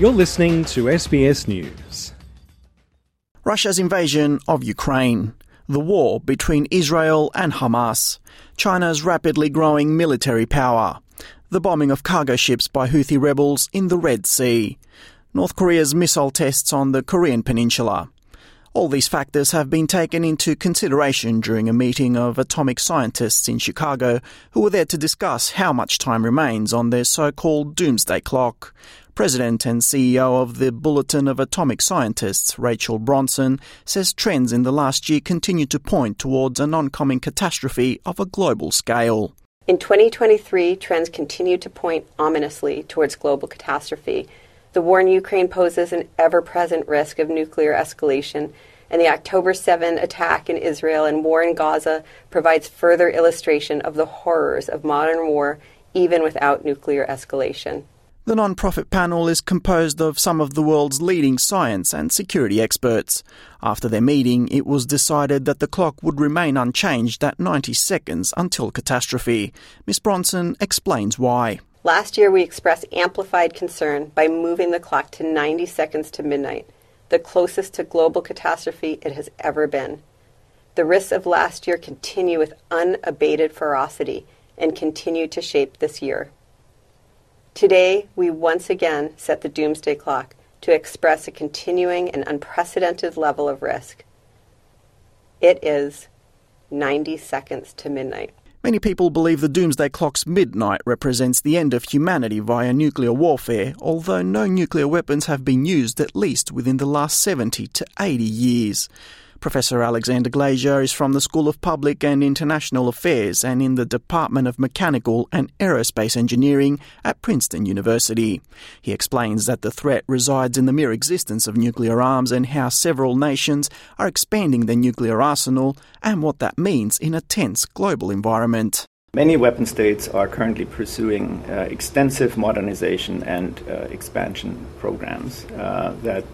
You're listening to SBS News. Russia's invasion of Ukraine, the war between Israel and Hamas, China's rapidly growing military power, the bombing of cargo ships by Houthi rebels in the Red Sea, North Korea's missile tests on the Korean Peninsula. All these factors have been taken into consideration during a meeting of atomic scientists in Chicago who were there to discuss how much time remains on their so-called doomsday clock. President and CEO of the Bulletin of Atomic Scientists, Rachel Bronson, says trends in the last year continue to point towards an oncoming catastrophe of a global scale. In 2023, trends continue to point ominously towards global catastrophe. The war in Ukraine poses an ever present risk of nuclear escalation, and the October 7 attack in Israel and war in Gaza provides further illustration of the horrors of modern war, even without nuclear escalation. The non-profit panel is composed of some of the world's leading science and security experts. After their meeting, it was decided that the clock would remain unchanged at 90 seconds until catastrophe. Ms. Bronson explains why. Last year, we expressed amplified concern by moving the clock to 90 seconds to midnight, the closest to global catastrophe it has ever been. The risks of last year continue with unabated ferocity and continue to shape this year. Today, we once again set the doomsday clock to express a continuing and unprecedented level of risk. It is 90 seconds to midnight. Many people believe the doomsday clock's midnight represents the end of humanity via nuclear warfare, although no nuclear weapons have been used at least within the last 70 to 80 years. Professor Alexander Glaser is from the School of Public and International Affairs and in the Department of Mechanical and Aerospace Engineering at Princeton University. He explains that the threat resides in the mere existence of nuclear arms and how several nations are expanding their nuclear arsenal and what that means in a tense global environment. Many weapon states are currently pursuing uh, extensive modernization and uh, expansion programs uh, that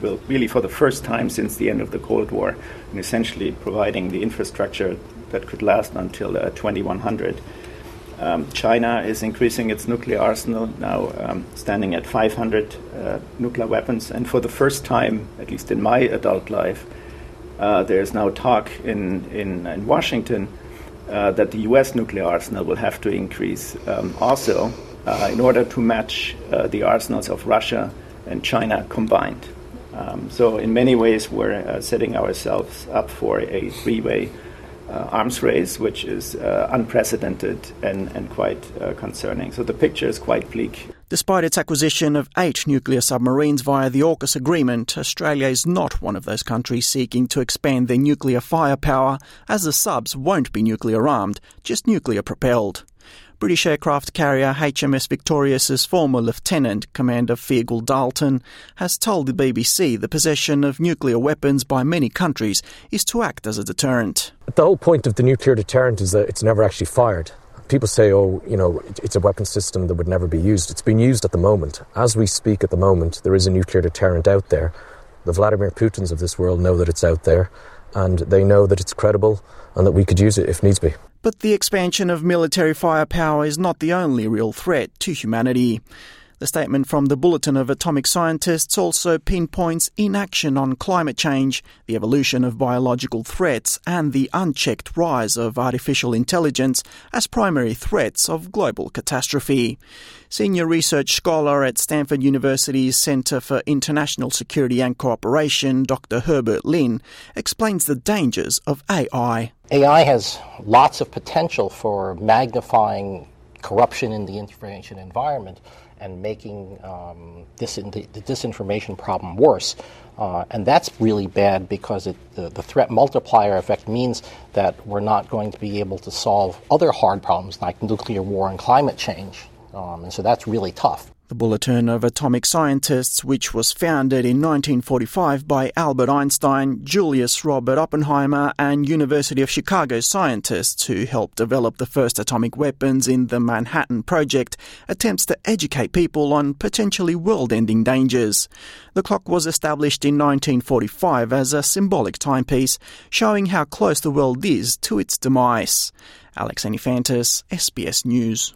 will really, for the first time since the end of the Cold War, and essentially providing the infrastructure that could last until uh, 2100. Um, China is increasing its nuclear arsenal, now um, standing at 500 uh, nuclear weapons. And for the first time, at least in my adult life, uh, there's now talk in, in, in Washington uh, that the US nuclear arsenal will have to increase um, also uh, in order to match uh, the arsenals of Russia and China combined. Um, so, in many ways, we're uh, setting ourselves up for a three way uh, arms race, which is uh, unprecedented and, and quite uh, concerning. So, the picture is quite bleak. Despite its acquisition of eight nuclear submarines via the AUKUS agreement, Australia is not one of those countries seeking to expand their nuclear firepower, as the subs won't be nuclear armed, just nuclear propelled. British aircraft carrier HMS Victorious's former Lieutenant Commander Fergal Dalton has told the BBC the possession of nuclear weapons by many countries is to act as a deterrent. The whole point of the nuclear deterrent is that it's never actually fired. People say, oh, you know, it's a weapon system that would never be used. It's being used at the moment. As we speak at the moment, there is a nuclear deterrent out there. The Vladimir Putins of this world know that it's out there, and they know that it's credible and that we could use it if needs be. But the expansion of military firepower is not the only real threat to humanity. The statement from the Bulletin of Atomic Scientists also pinpoints inaction on climate change, the evolution of biological threats, and the unchecked rise of artificial intelligence as primary threats of global catastrophe. Senior research scholar at Stanford University's Center for International Security and Cooperation, Dr. Herbert Lin, explains the dangers of AI. AI has lots of potential for magnifying corruption in the information environment and making um, this, the, disinformation problem worse. Uh, and that's really bad because it, the, the, threat multiplier effect means that we're not going to be able to solve other hard problems like nuclear war and climate change. Um, and so that's really tough. The Bulletin of Atomic Scientists, which was founded in 1945 by Albert Einstein, Julius Robert Oppenheimer, and University of Chicago scientists who helped develop the first atomic weapons in the Manhattan Project, attempts to educate people on potentially world ending dangers. The clock was established in 1945 as a symbolic timepiece, showing how close the world is to its demise. Alex Anifantis, SBS News.